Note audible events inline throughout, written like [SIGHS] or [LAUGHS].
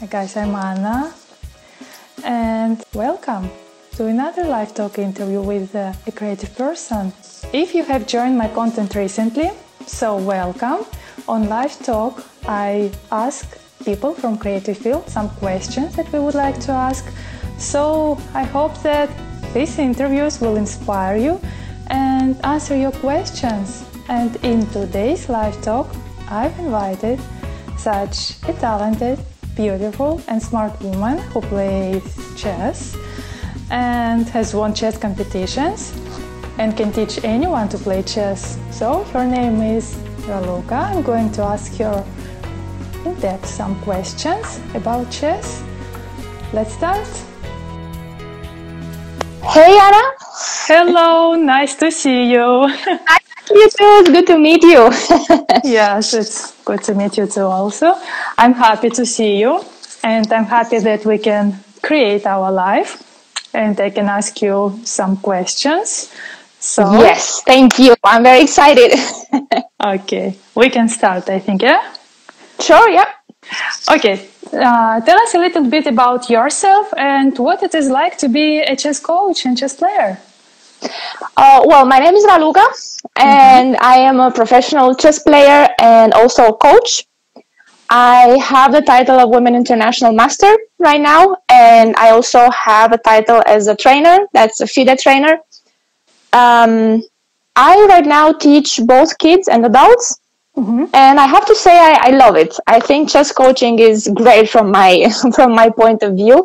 Hi guys, I'm Anna and welcome to another live talk interview with uh, a creative person. If you have joined my content recently, so welcome. On live talk, I ask people from creative field some questions that we would like to ask. So I hope that these interviews will inspire you and answer your questions. And in today's live talk, I've invited such a talented beautiful and smart woman who plays chess and has won chess competitions and can teach anyone to play chess. So her name is Raluca. I'm going to ask her in depth some questions about chess. Let's start. Hey Anna. Hello, nice to see you. nice you too. It's good to meet you. [LAUGHS] yes, it's good to meet you too also. I'm happy to see you and I'm happy that we can create our life and I can ask you some questions. So Yes, thank you. I'm very excited. [LAUGHS] okay, we can start, I think, yeah? Sure, yeah. Okay, uh, tell us a little bit about yourself and what it is like to be a chess coach and chess player. Uh, well, my name is Raluca, and mm-hmm. I am a professional chess player and also a coach. I have the title of Women International Master right now, and I also have a title as a trainer. That's a FIDE trainer. Um, I right now teach both kids and adults, mm-hmm. and I have to say I, I love it. I think chess coaching is great from my [LAUGHS] from my point of view,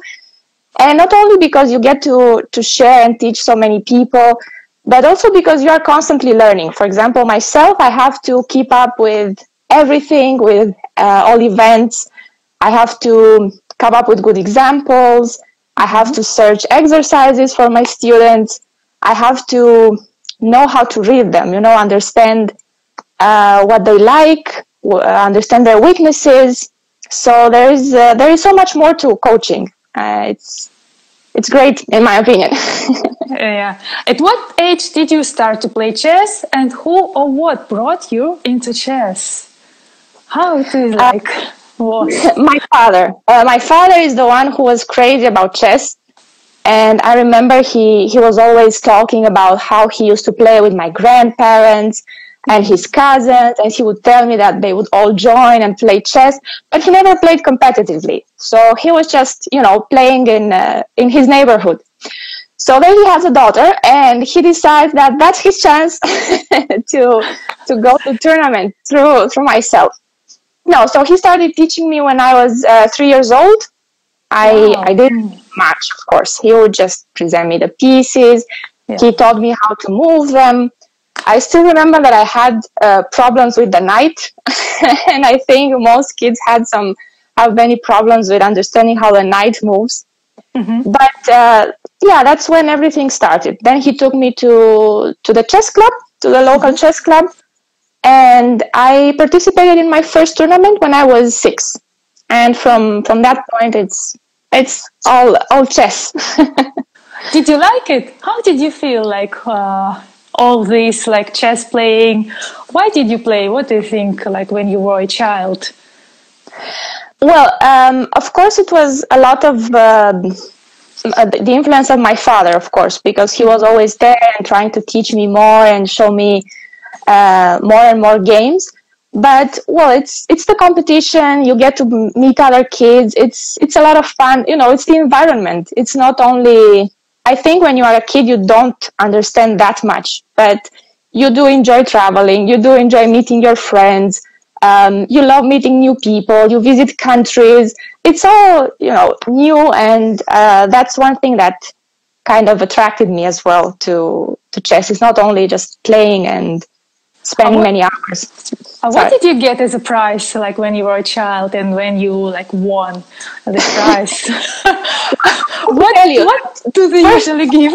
and not only because you get to to share and teach so many people, but also because you are constantly learning. For example, myself, I have to keep up with everything with uh, all events. I have to come up with good examples. I have mm-hmm. to search exercises for my students. I have to know how to read them, you know, understand uh, what they like, uh, understand their weaknesses. So there is uh, there is so much more to coaching. Uh, it's it's great in my opinion. [LAUGHS] yeah. At what age did you start to play chess, and who or what brought you into chess? How it is uh, like? Uh, [LAUGHS] my father. Uh, my father is the one who was crazy about chess, and I remember he he was always talking about how he used to play with my grandparents and his cousins, and he would tell me that they would all join and play chess, but he never played competitively. So he was just you know playing in uh, in his neighborhood. So then he has a daughter, and he decides that that's his chance [LAUGHS] to to go to tournament through through myself. No, so he started teaching me when I was uh, three years old. I wow. I didn't much, of course. He would just present me the pieces. Yeah. He taught me how to move them. I still remember that I had uh, problems with the knight, [LAUGHS] and I think most kids had some have many problems with understanding how the knight moves. Mm-hmm. But uh, yeah, that's when everything started. Then he took me to to the chess club, to the local mm-hmm. chess club, and I participated in my first tournament when I was six. And from from that point, it's it's all all chess. [LAUGHS] did you like it? How did you feel like uh, all this like chess playing? Why did you play? What do you think like when you were a child? Well, um, of course, it was a lot of. Um, uh, the influence of my father, of course, because he was always there and trying to teach me more and show me uh, more and more games but well it's it's the competition you get to meet other kids it's it's a lot of fun you know it's the environment it's not only i think when you are a kid you don't understand that much but you do enjoy traveling you do enjoy meeting your friends um, you love meeting new people you visit countries. It's all you know new and uh, that's one thing that kind of attracted me as well to to chess. It's not only just playing and spending what, many hours. Uh, what did you get as a prize, like when you were a child and when you like won the [LAUGHS] prize? what, what do they usually give?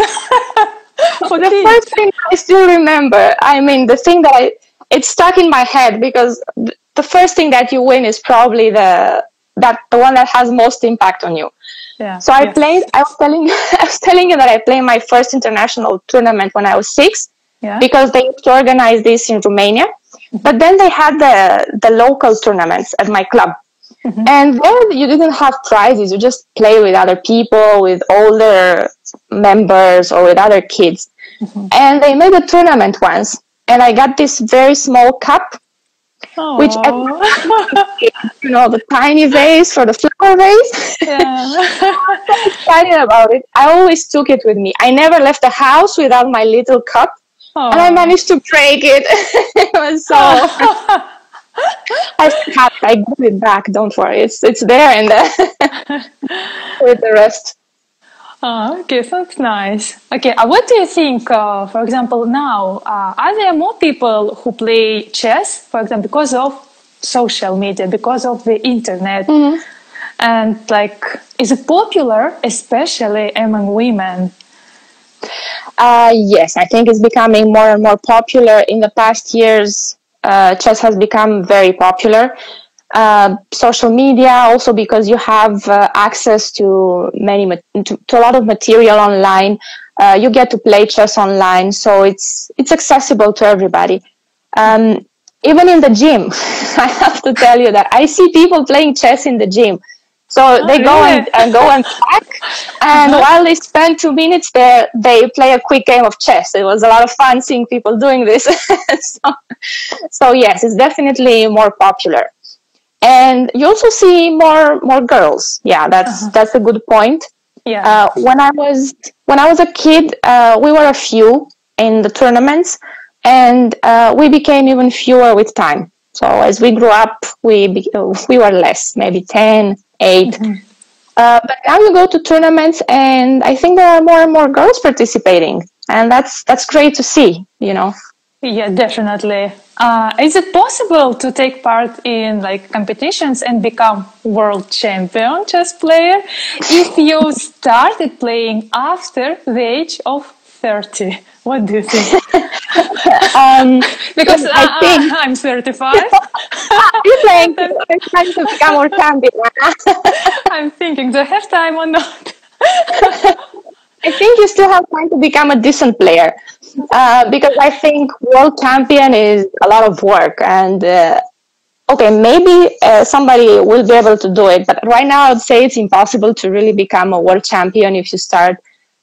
For [LAUGHS] the kids? first thing I still remember, I mean, the thing that I, it's stuck in my head because the first thing that you win is probably the that the one that has most impact on you. Yeah. So I played. I was telling [LAUGHS] I was telling you that I played my first international tournament when I was six, yeah. because they used to organize this in Romania. But then they had the the local tournaments at my club. Mm-hmm. And there you didn't have prizes. You just play with other people, with older members or with other kids. Mm-hmm. And they made a tournament once. And I got this very small cup, Aww. which, [LAUGHS] you know, the tiny vase for the flower vase. [LAUGHS] Yeah. I was so excited about it. I always took it with me. I never left the house without my little cup. Aww. And I managed to break it. [LAUGHS] it was so. [LAUGHS] I have I give it back. Don't worry, it's it's there and [LAUGHS] with the rest. Oh, okay, that's nice. Okay, uh, what do you think? Uh, for example, now uh, are there more people who play chess, for example, because of social media, because of the internet, mm-hmm. and like, is it popular, especially among women? Uh, yes, I think it's becoming more and more popular. In the past years, uh, chess has become very popular. Uh, social media also because you have uh, access to many to, to, a lot of material online uh, you get to play chess online so it's it's accessible to everybody um, even in the gym [LAUGHS] i have to tell you that i see people playing chess in the gym so oh, they go and, and, go and pack, and uh-huh. [LAUGHS] while they spend two minutes there, they play a quick game of chess. It was a lot of fun seeing people doing this. [LAUGHS] so, so yes, it's definitely more popular, and you also see more more girls. Yeah, that's uh-huh. that's a good point. Yeah. Uh, when I was when I was a kid, uh, we were a few in the tournaments, and uh, we became even fewer with time. So as we grew up, we we were less, maybe 10, 8. Mm-hmm. Uh, but now you go to tournaments, and I think there are more and more girls participating, and that's that's great to see. You know. Yeah, definitely. Uh, is it possible to take part in like competitions and become world champion chess player if you [LAUGHS] started playing after the age of 30? What do you think? [LAUGHS] um, because I uh, think I'm 35. [LAUGHS] You're playing trying to become more champion. I'm thinking, do I have time or not? I think you still have time to become a decent player uh, because I think world champion is a lot of work and. Uh, okay, maybe uh, somebody will be able to do it, but right now I'd say it's impossible to really become a world champion if you start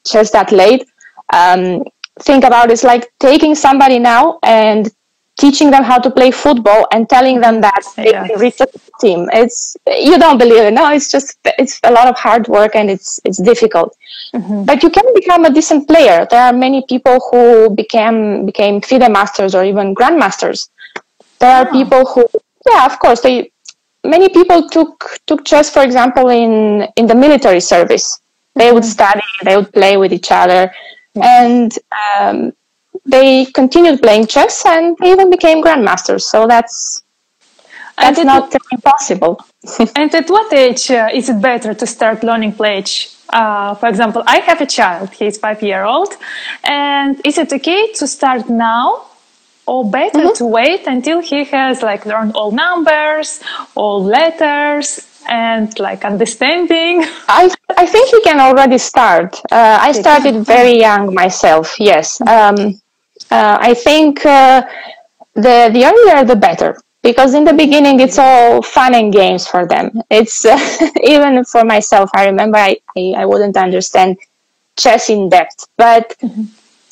just that late. Um, think about is like taking somebody now and teaching them how to play football and telling them that they can reach a team. It's you don't believe it. No, it's just it's a lot of hard work and it's it's difficult. Mm-hmm. But you can become a decent player. There are many people who became became FIDE masters or even grandmasters. There are oh. people who yeah, of course they many people took took chess for example in in the military service. They mm-hmm. would study, they would play with each other and um, they continued playing chess and they even became grandmasters. So that's that's not impossible. [LAUGHS] and at what age uh, is it better to start learning play? Uh, for example, I have a child; he's five year old, and is it okay to start now, or better mm-hmm. to wait until he has like learned all numbers, all letters, and like understanding? I, I think you can already start. Uh, I started very young myself, yes. Um, uh, I think uh, the, the earlier the better because in the beginning it's all fun and games for them. It's [LAUGHS] even for myself, I remember I, I, I, wouldn't understand chess in depth, but mm-hmm.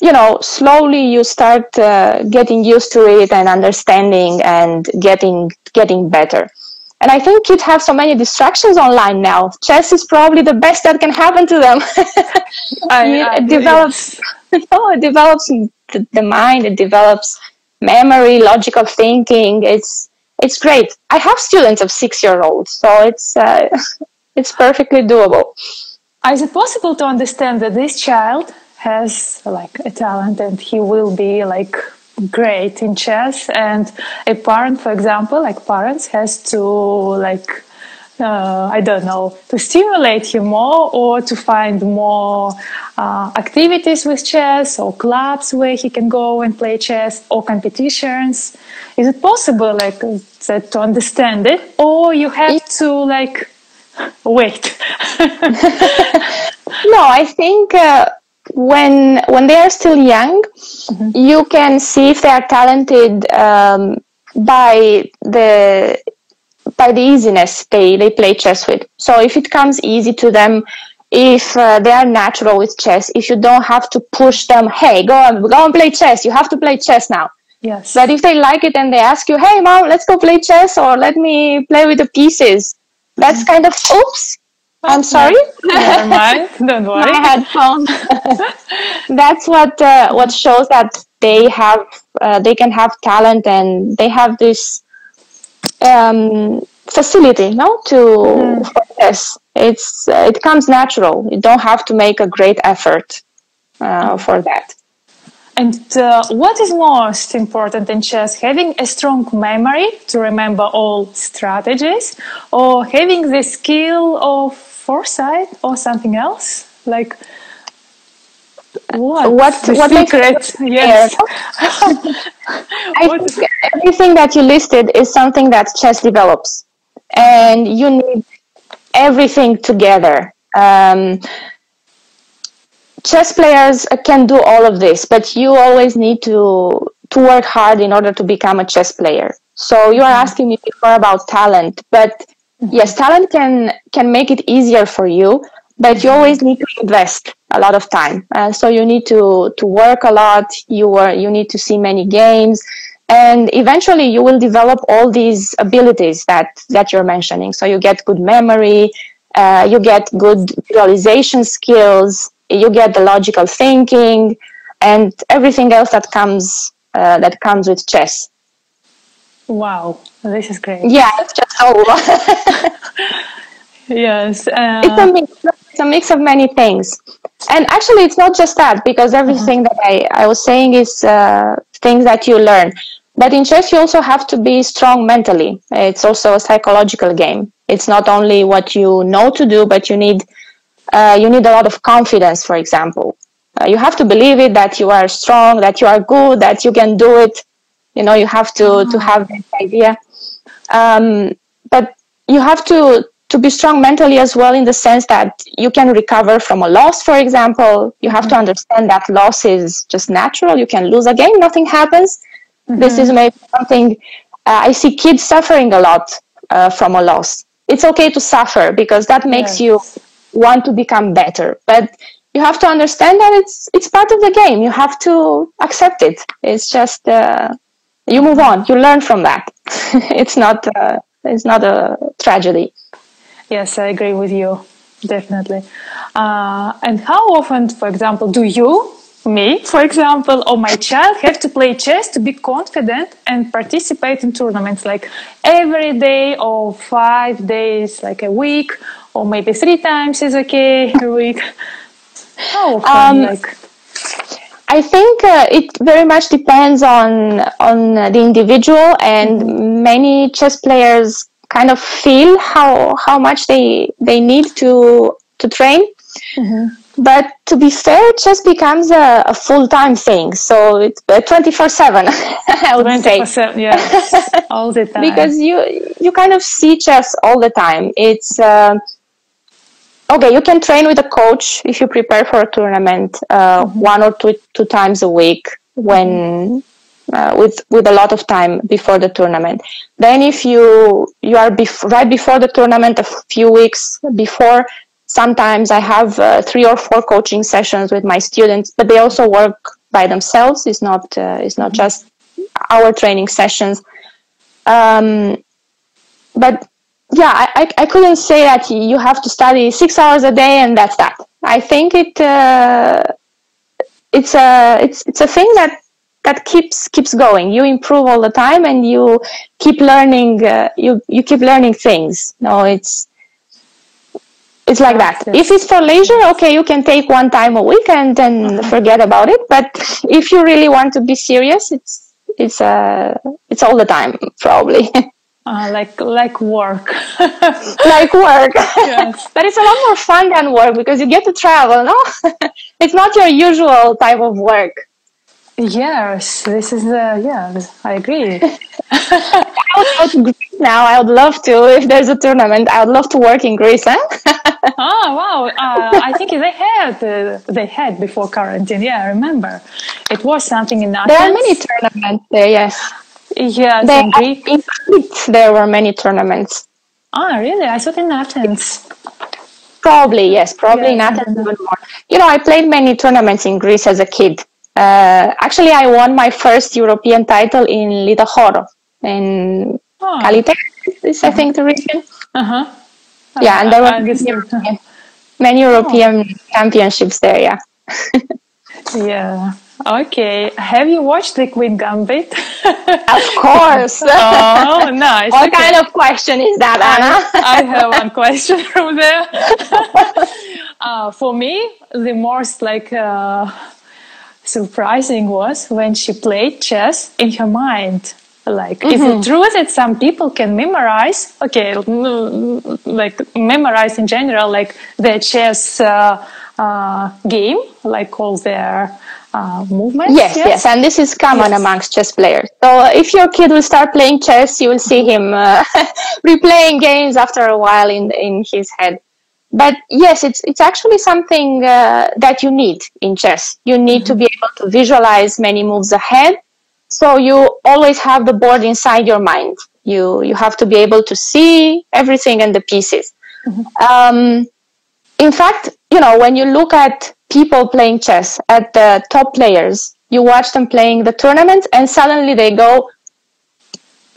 you know, slowly you start uh, getting used to it and understanding and getting getting better. And I think kids have so many distractions online now. Chess is probably the best that can happen to them. [LAUGHS] I, it develops, [LAUGHS] oh, it develops the, the mind. It develops memory, logical thinking. It's it's great. I have students of six year olds, so it's uh, [LAUGHS] it's perfectly doable. Is it possible to understand that this child has like a talent and he will be like great in chess and a parent for example like parents has to like uh, I don't know, to stimulate him more or to find more uh, activities with chess or clubs where he can go and play chess or competitions. Is it possible like that to understand it or you have to like [LAUGHS] wait? [LAUGHS] [LAUGHS] no, I think uh, when when they are still young, mm-hmm. you can see if they are talented um, by the by the easiness they, they play chess with. So if it comes easy to them, if uh, they are natural with chess, if you don't have to push them, hey, go on, go and play chess. You have to play chess now. Yes. But if they like it and they ask you, hey, mom, let's go play chess or let me play with the pieces, that's kind of, oops, I'm sorry. Never mind. [LAUGHS] Don't worry. My headphones. [LAUGHS] that's what uh, what shows that they have uh, they can have talent and they have this um, facility, no, to mm. for this. It's uh, it comes natural. You don't have to make a great effort uh, for that. And uh, what is most important in chess? Having a strong memory to remember all strategies, or having the skill of foresight, or something else? Like what? What? The what secret? [LAUGHS] Yes. [LAUGHS] I think everything that you listed is something that chess develops, and you need everything together. Um, chess players can do all of this, but you always need to to work hard in order to become a chess player. So you are mm-hmm. asking me before about talent, but mm-hmm. yes, talent can can make it easier for you, but you always need to invest a lot of time. Uh, so you need to to work a lot. You are you need to see many games, and eventually you will develop all these abilities that that you're mentioning. So you get good memory, uh, you get good visualization skills, you get the logical thinking and everything else that comes uh, that comes with chess. Wow this is great. Yeah it's just oh [LAUGHS] yes uh... it's, a mix, it's a mix of many things. And actually it's not just that because everything uh-huh. that I, I was saying is uh, things that you learn. But in chess you also have to be strong mentally. It's also a psychological game. It's not only what you know to do but you need uh, you need a lot of confidence, for example. Uh, you have to believe it that you are strong, that you are good, that you can do it. You know, you have to, to ah. have this idea. Um, but you have to, to be strong mentally as well in the sense that you can recover from a loss, for example. You have mm-hmm. to understand that loss is just natural. You can lose a game, nothing happens. Mm-hmm. This is maybe something uh, I see kids suffering a lot uh, from a loss. It's okay to suffer because that makes yes. you want to become better. But you have to understand that it's it's part of the game. You have to accept it. It's just uh, you move on. You learn from that. [LAUGHS] It's not uh, it's not a tragedy. Yes i agree with you. Definitely. Uh, and how often for example do you me for example or my child have to play chess to be confident and participate in tournaments? Like every day or five days like a week or maybe three times is okay [LAUGHS] a week? How often? Um, like? I think uh, it very much depends on on the individual, and mm-hmm. many chess players kind of feel how how much they they need to to train. Mm-hmm. But to be fair, chess becomes a, a full time thing, so it's uh, twenty four seven. [LAUGHS] I would 24/7, say, yeah, [LAUGHS] all the time. because you you kind of see chess all the time. It's uh, okay you can train with a coach if you prepare for a tournament uh, mm-hmm. one or two, two times a week when uh, with with a lot of time before the tournament then if you you are bef- right before the tournament a few weeks before sometimes i have uh, three or four coaching sessions with my students but they also work by themselves it's not uh, it's not mm-hmm. just our training sessions um, but yeah, I, I couldn't say that you have to study six hours a day and that's that. I think it uh, it's a it's it's a thing that that keeps keeps going. You improve all the time and you keep learning. Uh, you you keep learning things. No, it's it's like that. If it's for leisure, okay, you can take one time a week and then mm-hmm. forget about it. But if you really want to be serious, it's it's uh it's all the time probably. [LAUGHS] Uh, like like work. [LAUGHS] Like work. [LAUGHS] Yes. but it's a lot more fun than work because you get to travel no? [LAUGHS] It's not your usual type of work. Yes this is uh, yeah i agree. I would go to Greece now? I would love to if there's a tournament i would love to work in greece huh? oh wow. Uh, i think they had uh, they had before quarantine. Yeah i remember. It was something in Athens. there are many tournaments there yes Yes, They, in Greek. in Crete, there were many tournaments. Ah, really? I thought in Athens. Probably, yes, probably in Athens even more. You know, I played many tournaments in Greece as a kid. Uh, actually, I won my first European title in Litochoro in Oh. Kaliteris, is I think the region. Uh-huh. Yeah, and there were many. European, many European championships there. Yeah. [LAUGHS] Yeah. Okay. Have you watched the Queen Gambit? Of course. [LAUGHS] oh, nice. what Okay. kind of question is that, Anna? I have one question [LAUGHS] from there. [LAUGHS] uh, for me, the most like uh, surprising was when she played chess in her mind. Like, is it true that some people can memorize? Okay, like memorize in general, like the chess uh, uh, game, like all their uh, movements. Yes, yes, and this is common Yes. amongst chess players. So if your kid will start playing chess, you will see him uh, [LAUGHS] replaying games after a while in in his head. But yes, it's it's actually something uh, that you need in chess. You need to be able to visualize many moves ahead, so you always have the board inside your mind. You you have to be able to see everything and the pieces. Um, in fact, you know, when you look at people playing chess, at the top players, you watch them playing the tournament and suddenly they go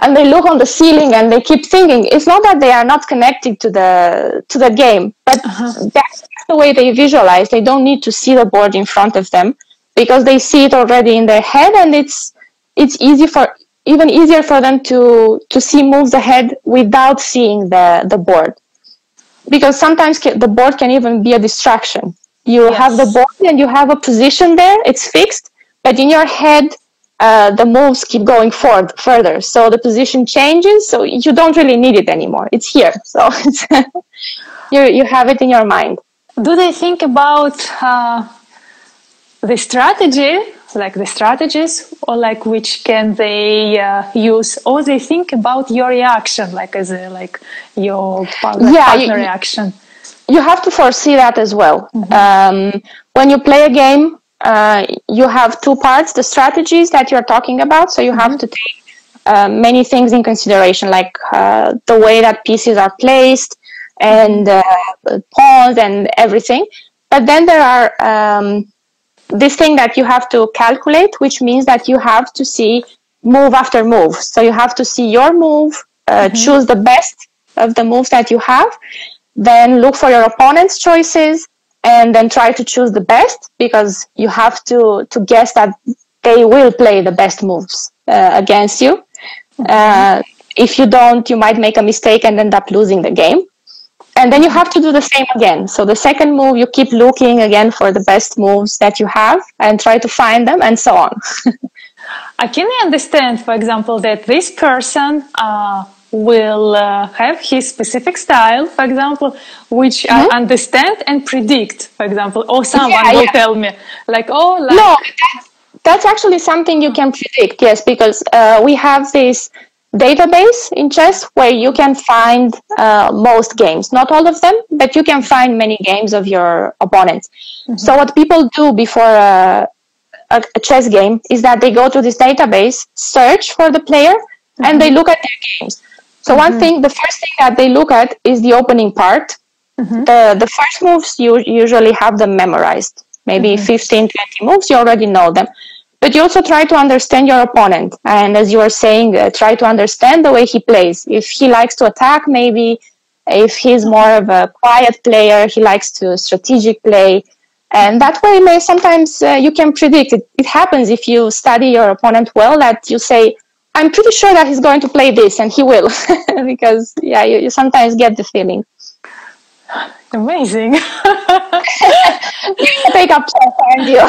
and they look on the ceiling and they keep thinking. It's not that they are not connected to the to the game, but uh-huh. that's the way they visualize. They don't need to see the board in front of them because they see it already in their head and it's it's easy for even easier for them to to see moves ahead without seeing the the board because sometimes ca- the board can even be a distraction. You Yes. have the body and you have a position there; it's fixed, but in your head, uh, the moves keep going forward further. So the position changes, so you don't really need it anymore. It's here, [LAUGHS] so it's you you have it in your mind. do they think about uh, the strategy like the strategies or like which can they uh, use or they think about your reaction like as a like your partner, Yeah, partner you- reaction you have to foresee that as well. Um, when you play a game, uh, you have two parts: the strategies that you're talking about. So you have to take uh, many things in consideration, like uh, the way that pieces are placed and uh, pawns and everything. But then there are um, this thing that you have to calculate, which means that you have to see move after move. So you have to see your move, uh, choose the best of the moves that you have, then look for your opponent's choices, and then try to choose the best because you have to to guess that they will play the best moves uh, against you. Uh, if you don't, you might make a mistake and end up losing the game. And then you have to do the same again. So the second move, you keep looking again for the best moves that you have and try to find them and so on. [LAUGHS] I can understand, for example, that this person uh, will uh, have his specific style, for example, which I understand and predict, for example, or someone Mm-hmm. Yeah, will yeah. tell me, like, oh, like, No, that's, that's actually something you can predict, yes, because uh, we have this database in chess where you can find uh, most games, not all of them, but you can find many games of your opponents. So, what people do before a, a, a chess game is that they go to this database, search for the player, and they look at their games. So, one thing, the first thing that they look at is the opening part. The, the first moves, you usually have them memorized. Maybe 15, 20 moves, you already know them. But you also try to understand your opponent. And as you were saying, uh, try to understand the way he plays. If he likes to attack, maybe. If he's more of a quiet player, he likes to strategic play. And that way, may sometimes uh, you can predict it. It happens if you study your opponent well that you say, I'm pretty sure that he's going to play this, and he will. [LAUGHS] because, yeah, you, you sometimes get the feeling. [SIGHS] amazing. [LAUGHS] Take up chess, you?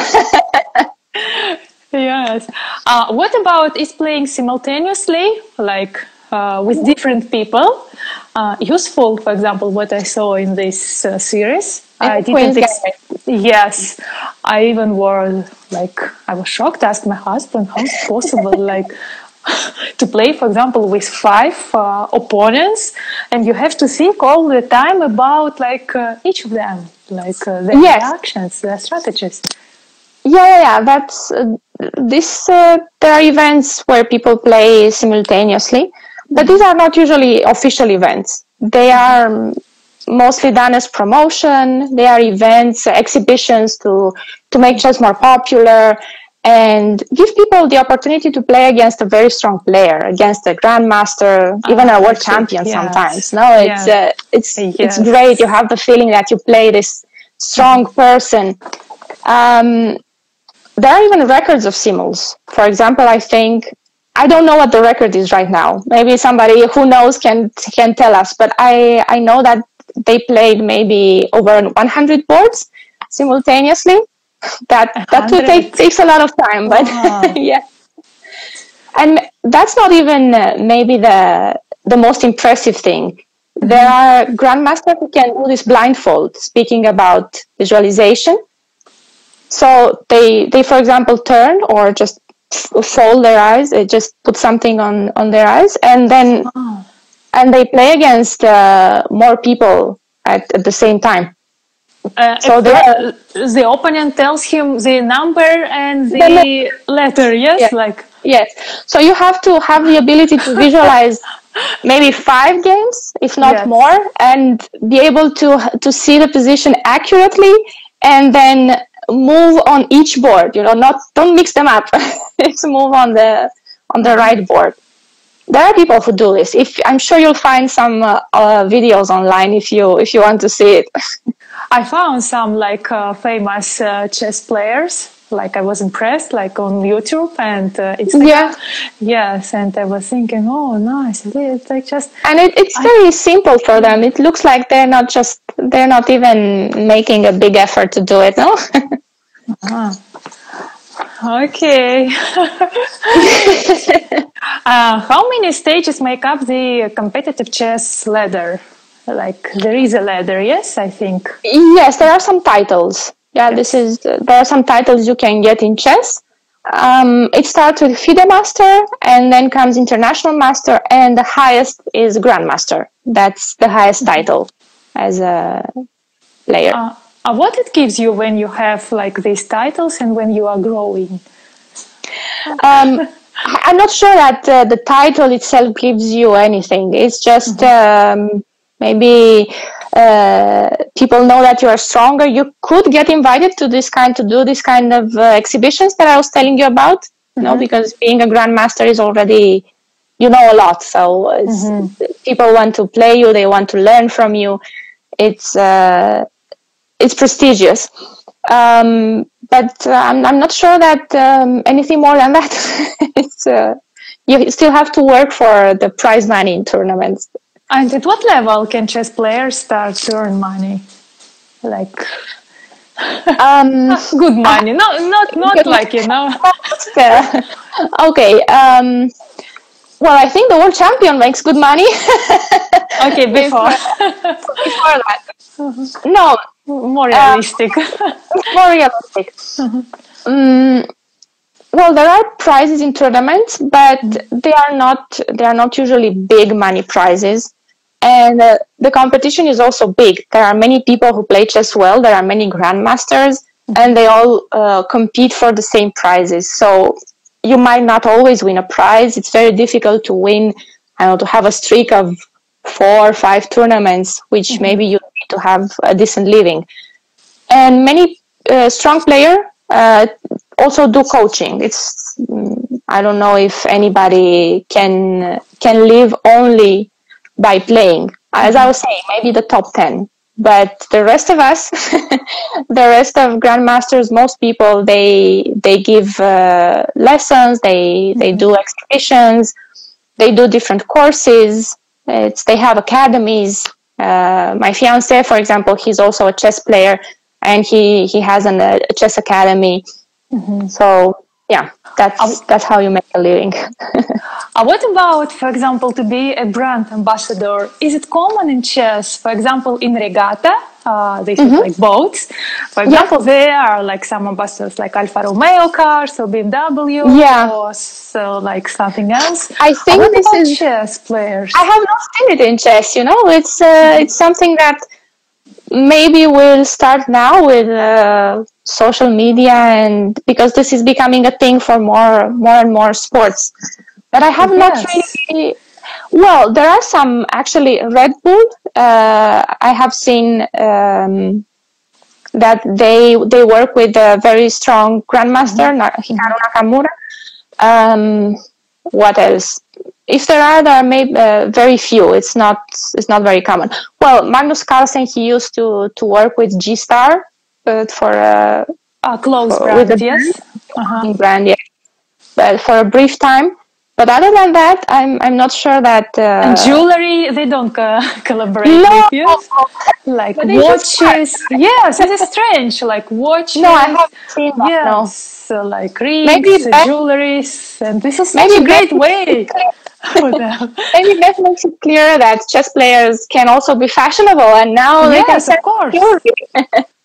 yes. Uh, what about is playing simultaneously, like uh, with different people? Uh, useful, for example, what I saw in this uh, series. I didn't. expect. yes, I even were like I was shocked. Asked my husband, "How is it possible?" [LAUGHS] like [LAUGHS] to play, for example, with five uh, opponents, and you have to think all the time about like uh, each of them, like uh, their Yes. reactions, their strategies. Yeah, yeah, yeah. That's uh, this uh, there are events where people play simultaneously, but these are not usually official events. They are mostly done as promotion. They are events, exhibitions to to make chess more popular and give people the opportunity to play against a very strong player, against a grandmaster, even a world champion yes. sometimes. No, it's uh, it's yes. it's great. You have the feeling that you play this strong person. Um, there are even records of simuls. For example, I think I don't know what the record is right now. Maybe somebody who knows can can tell us. But I I know that they played maybe over 100 boards simultaneously that that will take takes a lot of time but [LAUGHS] yeah. And that's not even uh, maybe the the most impressive thing. Mm-hmm. there are grandmasters who can do this blindfold speaking about visualization. So they they for example turn or just fold their eyes they just put something on on their eyes and then oh. and they play against uh, more people at, at the same time uh, so the, the opponent tells him the number and the, the letter, yes? yes? Like Yes. So you have to have the ability to [LAUGHS] visualize maybe five games, if not yes. more, and be able to to see the position accurately and then move on each board, you know, not don't mix them up. [LAUGHS] Just move on the on the right board there are people who do this. If I'm sure you'll find some uh, uh, videos online if you if you want to see it. [LAUGHS] I found some like uh, famous uh, chess players. Like I was impressed, like on YouTube and uh, Instagram. Yeah. Yes, and I was thinking, oh, nice. It's like just and it, it's I, very simple for them. It looks like they're not just they're not even making a big effort to do it. No. uh-huh. [LAUGHS] Okay. [LAUGHS] uh, how many stages make up the competitive chess ladder? Like there is a ladder, yes, I think. Yes, there are some titles. Yeah, yes. this is there are some titles you can get in chess. Um, it starts with FIDE Master, and then comes International Master, and the highest is Grandmaster. That's the highest mm-hmm. title as a player. Uh, uh, what it gives you when you have like these titles and when you are growing? Um, [LAUGHS] I'm not sure that uh, the title itself gives you anything. It's just mm-hmm. um, maybe uh, people know that you are stronger. You could get invited to this kind to do this kind of uh, exhibitions that I was telling you about. Mm-hmm. You know, mm-hmm. because being a grandmaster is already you know a lot. So mm-hmm. people want to play you. They want to learn from you. It's uh, it's prestigious. Um, but uh, I'm, I'm not sure that um, anything more than that. [LAUGHS] it's, uh, you still have to work for the prize money in tournaments. And at what level can chess players start to earn money? Like um, [LAUGHS] good money, no, not not like you know. [LAUGHS] okay. Um, well, I think the world champion makes good money. [LAUGHS] okay, [LAUGHS] before before that. [LAUGHS] No, more realistic. Uh, more realistic. Um, well, there are prizes in tournaments, but they are not they are not usually big money prizes. And uh, the competition is also big. There are many people who play chess well. There are many grandmasters, and they all uh, compete for the same prizes. So you might not always win a prize. It's very difficult to win. I know to have a streak of four or five tournaments, which mm-hmm. maybe you need to have a decent living. And many uh, strong player uh, also do coaching. It's mm, I don't know if anybody can can live only by playing. As I was saying, maybe the top ten, but the rest of us, [LAUGHS] the rest of grandmasters, most people they they give uh, lessons, they they mm-hmm. do exhibitions, they do different courses. It's they have academies. Uh, my fiance, for example, he's also a chess player, and he he has an, a chess academy. Mm-hmm. So yeah, that's um, that's how you make a living. [LAUGHS] uh, what about, for example, to be a brand ambassador? Is it common in chess? For example, in regatta, uh, they mm-hmm. like boats. For example, yeah. there are like some ambassadors like Alfa Romeo cars or BMW yeah. or so like something else. I think uh, this is chess players. I have not seen it in chess. You know, it's uh, it's something that maybe we'll start now with uh, social media and because this is becoming a thing for more more and more sports but i have yes. not really well there are some actually red bull uh, i have seen um, that they they work with a very strong grandmaster mm-hmm. hikaru nakamura um, what else if there are, there are maybe uh, very few. It's not it's not very common. Well, Magnus Carlsen he used to to work with G Star, but for a, a close for, brand, with yes, uh-huh. brand, yeah, but for a brief time. But other than that, I'm I'm not sure that. Uh, and jewelry, they don't uh, [LAUGHS] collaborate no, with you. Like watches, [LAUGHS] yes, it is strange. Like watches. No, I haven't seen that. Yes, no. like rings, maybe jewelries, and this is maybe a great way. [LAUGHS] maybe that makes it clear that chess players can also be fashionable, and now yes, of course.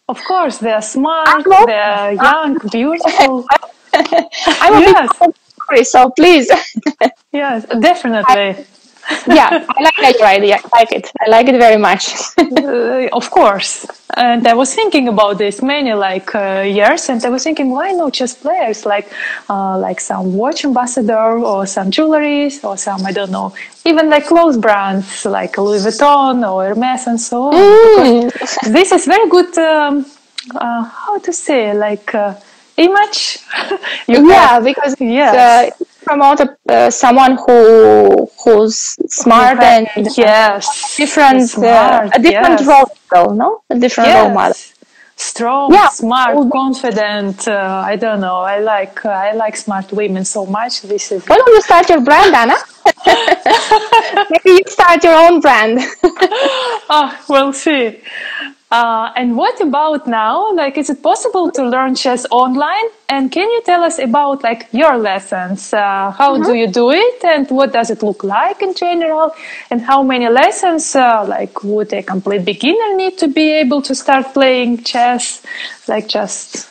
of course, they're smart, they're young, beautiful. I'm a yes. So please. [LAUGHS] yes, definitely. yeah, I like your idea. I like it. I like it very much. [LAUGHS] uh, of course. And I was thinking about this many like uh, years, and I was thinking, why not just players like uh, like some watch ambassador or some jewelries or some I don't know, even like clothes brands like Louis Vuitton or Hermes and so on. Mm. this is very good. Um, uh, how to say like uh, image. [LAUGHS] yeah, because yes. Uh, promote a, uh, someone who who's smart and yes, different uh, smart, a different yes. role model, no, a different yes. role model. Strong, yeah. smart, confident. Uh, I don't know. I like uh, I like smart women so much. This is. Why don't you start your brand, Anna? [LAUGHS] [LAUGHS] Maybe you start your own brand. oh, we'll see. Uh, and what about now? Like, is it possible to learn chess online? And can you tell us about like your lessons? Uh, how mm-hmm. do you do it, and what does it look like in general? And how many lessons, uh, like, would a complete beginner need to be able to start playing chess? Like, just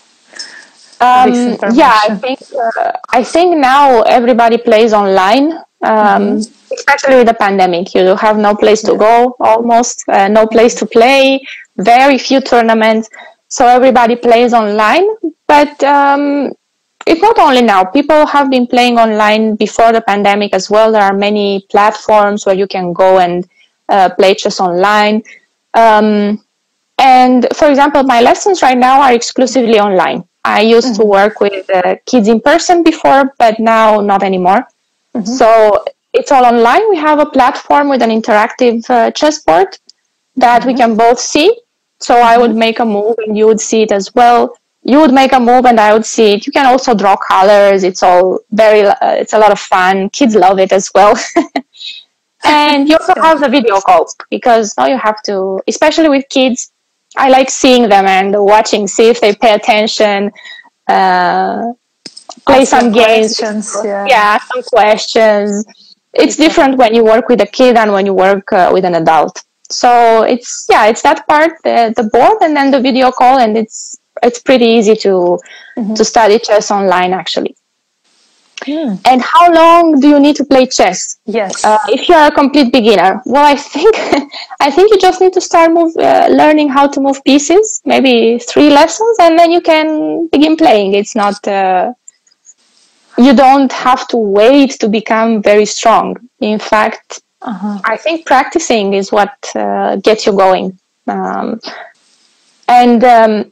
um, yeah, I think uh, I think now everybody plays online. Um, mm-hmm especially with the pandemic you have no place to go almost uh, no place to play very few tournaments so everybody plays online but um, it's not only now people have been playing online before the pandemic as well there are many platforms where you can go and uh, play chess online um, and for example my lessons right now are exclusively online i used mm-hmm. to work with uh, kids in person before but now not anymore mm-hmm. so it's all online. We have a platform with an interactive uh, chessboard that mm-hmm. we can both see. So. I would make a move and you would see it as well. You would make a move and I would see it. You can also draw colors. It's all very, uh, it's a lot of fun. Kids love it as well. [LAUGHS] and you also have the video call because now you have to, especially with kids, I like seeing them and watching, see if they pay attention. Uh, play Ask some games. Yeah. yeah, some questions it's different when you work with a kid and when you work uh, with an adult so it's yeah it's that part the, the board and then the video call and it's it's pretty easy to mm-hmm. to study chess online actually mm. and how long do you need to play chess yes uh, if you are a complete beginner well i think [LAUGHS] i think you just need to start move, uh, learning how to move pieces maybe three lessons and then you can begin playing it's not uh, you don't have to wait to become very strong. In fact, uh-huh. I think practicing is what uh, gets you going. Um, and um,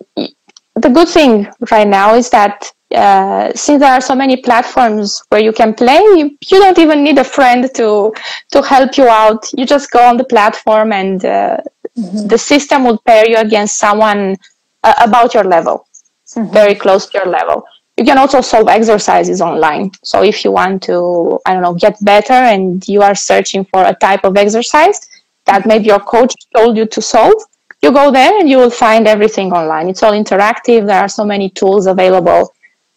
the good thing right now is that uh, since there are so many platforms where you can play, you, you, don't even need a friend to to help you out. You just go on the platform, and uh, mm-hmm. the system will pair you against someone uh, about your level, mm-hmm. very close to your level you can also solve exercises online. So if you want to, I don't know, get better and you are searching for a type of exercise that maybe your coach told you to solve, you go there and you will find everything online. It's all interactive. There are so many tools available.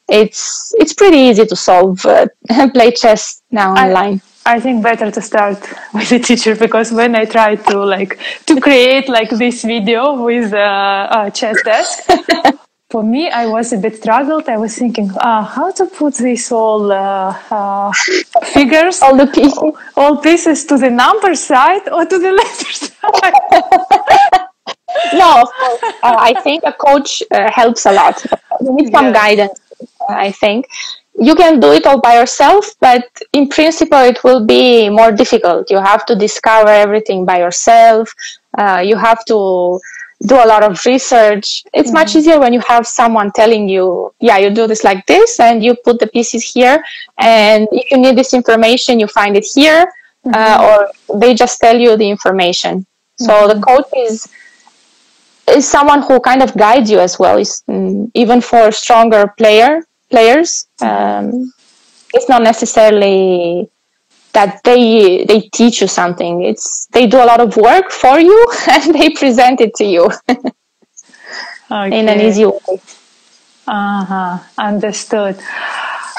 It's it's pretty easy to solve uh, [LAUGHS] play chess now online. I, I think better to start [LAUGHS] with a teacher because when I tried to like to create like this video with uh, a chess desk, [LAUGHS] for me, I was a bit struggled. I was thinking, uh, how to put these all uh, uh, [LAUGHS] figures, all the pieces, all, pieces to the number side or to the [LAUGHS] letter side. [LAUGHS] no, uh, I think a coach uh, helps a lot. You need some guidance, I think. You can do it all by yourself, but in principle, it will be more difficult. You have to discover everything by yourself. Uh, you have to do a lot of research. It's mm-hmm. much easier when you have someone telling you, yeah, you do this like this, and you put the pieces here. And if you need this information, you find it here, mm-hmm. uh, or they just tell you the information. So mm-hmm. the coach is is someone who kind of guides you as well. Is mm, even for stronger player players. Um, it's not necessarily that they they teach you something. It's they do a lot of work for you [LAUGHS] and they present it to you okay. [LAUGHS] in an easy way. Uh huh. Understood.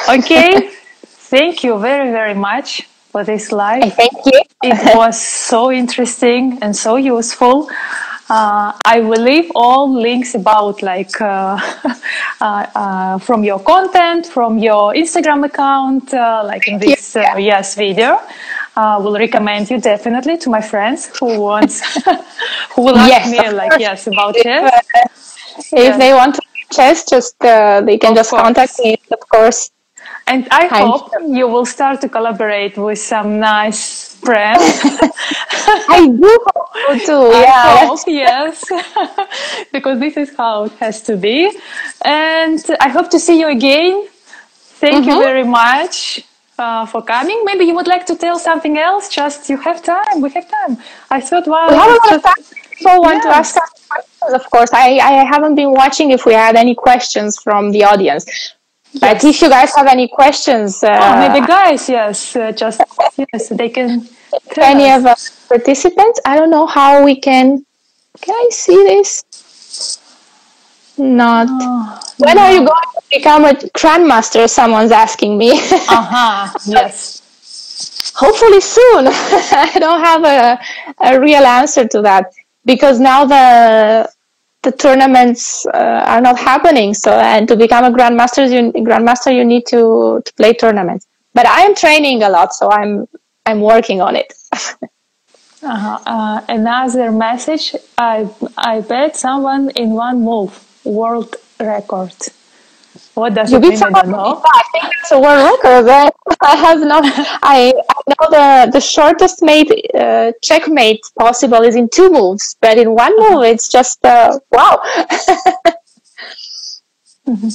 Okay. [LAUGHS] Thank you very very much for this live. Thank you. it was so interesting and so useful. Uh, I will leave all links about like uh, [LAUGHS] uh, uh, from your content, from your Instagram account, uh, like in this uh, yes video. I will recommend you definitely to my friends who wants [LAUGHS] who will ask yes, me like yes about it. If, yes. they want to chess, just they can of just course. contact me, of course. And I Hi. hope you will start to collaborate with some nice friends. [LAUGHS] I do hope so [LAUGHS] too. Yeah. Hope, yes. [LAUGHS] because this is how it has to be. And I hope to see you again. Thank mm-hmm. you very much. Uh, for coming. Maybe you would like to tell something else. Just you have time. We have time. I thought, wow. We have a lot of. People want yes. to ask questions. Of course, I, I haven't been watching if we had any questions from the audience. But if you guys have any questions, uh, oh, maybe guys, yes, uh, just yes, they can. [LAUGHS] Any us. of us participants? I don't know how we can. Can I see this? Not. Oh, when no. are you going to become a grandmaster? Someone's asking me. [LAUGHS] uh huh. Yes. Hopefully soon. [LAUGHS] I don't have a, a real answer to that because now the the tournaments uh, are not happening. So, and to become a grandmaster, you, grandmaster, you need to, to play tournaments. But I am training a lot, so I'm I'm working on it. [LAUGHS] uh-huh. uh, another message: I I bet someone in one move world record. What does you it mean? I don't know. I think it's a world record. [LAUGHS] I have no. I, I know the the shortest mate uh, checkmate possible is in two moves, but in one move uh-huh. it's just uh, wow. [LAUGHS] mm-hmm.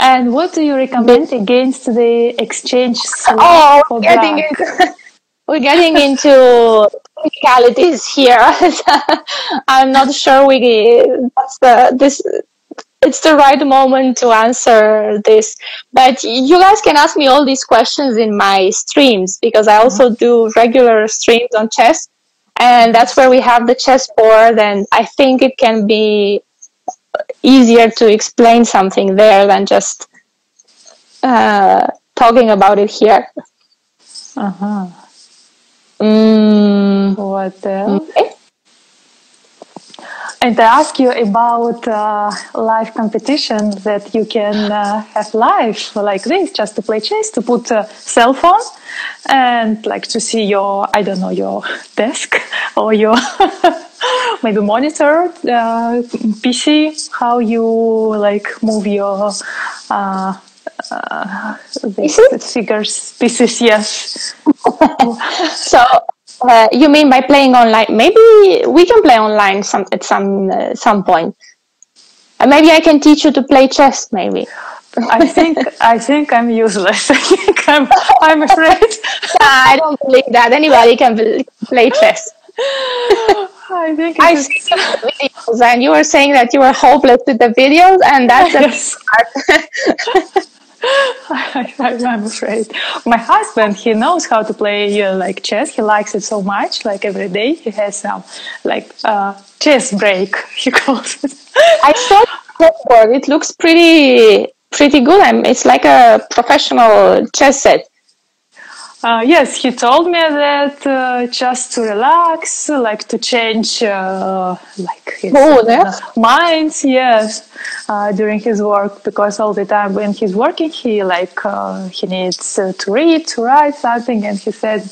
And what do you recommend against the exchange? Oh, we're getting, into, [LAUGHS] we're getting into technicalities here. [LAUGHS] I'm not sure we that's the this it's the right moment to answer this. But you guys can ask me all these questions in my streams because I also do regular streams on chess. And that's where we have the chess board. And I think it can be easier to explain something there than just uh, talking about it here. Uh huh. Mm. What else? Okay. And I ask you about uh, live competition that you can uh, have live like this, just to play chess, to put a cell phone and like to see your, I don't know, your desk [LAUGHS] or your [LAUGHS] maybe monitor, uh, PC, how you like move your uh, uh, these figures, pieces, yes. [LAUGHS] so uh, you mean by playing online? Maybe we can play online some at some uh, some point. Uh, maybe I can teach you to play chess. Maybe. I think I think I'm useless. [LAUGHS] I think I'm I'm afraid. nah, I don't believe that anybody can play chess. I think I see some videos, and you were saying that you were hopeless with the videos, and that's [LAUGHS] yes. [LAUGHS] [LAUGHS] I, am afraid. My husband, he knows how to play uh, like chess. He likes it so much. Like every day, he has some like uh, chess break. [LAUGHS] He calls it. I saw the board. It looks pretty pretty good. I'm, it's like a professional chess set. Uh, yes, he told me that uh, just to relax, like to change, uh, like his oh, uh, minds. Yes, uh, during his work, because all the time when he's working, he like uh, he needs to read, to write something, and he said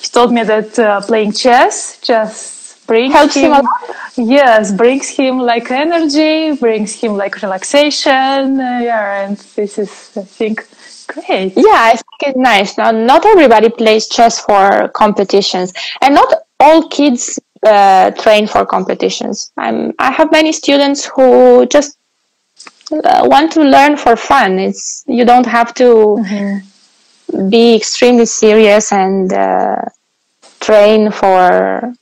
he told me that playing chess just brings Helps him him, yes brings him like energy brings him like relaxation uh, yeah and this is i think great Yeah, I think it's nice. Now, not everybody plays chess for competitions, and not all kids uh, train for competitions. I'm, I have many students who just uh, want to learn for fun. It's you don't have to be extremely serious and uh, train for.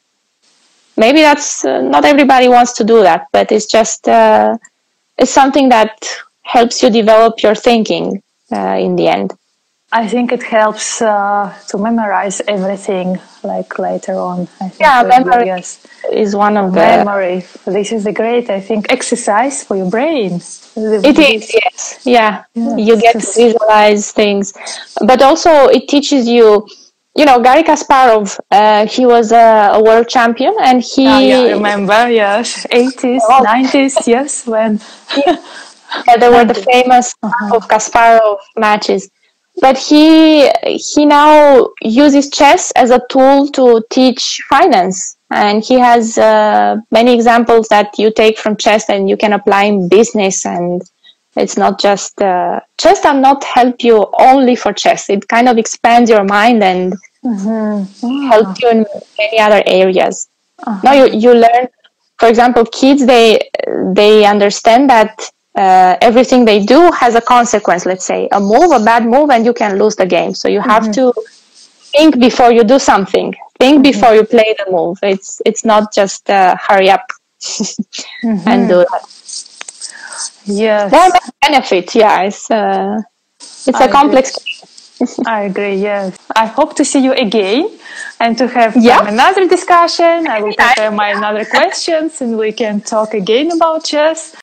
Maybe that's uh, not everybody wants to do that, but it's just uh, it's something that helps you develop your thinking uh, in the end. I think it helps uh, to memorize everything like later on I think Yeah, memory. yes Is one of the memory this is a great i think exercise for your brain It is, yes. Yeah. Yeah, you get to visualize things. But also, it teaches you, you know, Gary Kasparov, uh, he was a, a world champion and he, Ah, yeah, I remember, yes. 80s, Oh. 90s, yes, when. yeah, there were the [LAUGHS] famous of Kasparov matches. But he he now uses chess as a tool to teach finance, and he has uh, many examples that you take from chess and you can apply in business. And it's not just uh, chess does not help you only for chess. It kind of expands your mind and help you in many other areas. Now you, you learn, for example, kids they they understand that uh, everything they do has a consequence. Let's say a move, a bad move, and you can lose the game. So you have to think before you do something. Think before you play the move. It's it's not just uh, hurry up [LAUGHS] and do that. Yes, many benefits. Yeah, it's uh, it's I a complex. [LAUGHS] I agree, yes. I hope to see you again and to have Yeah. another discussion. I will prepare my another questions and we can talk again about chess.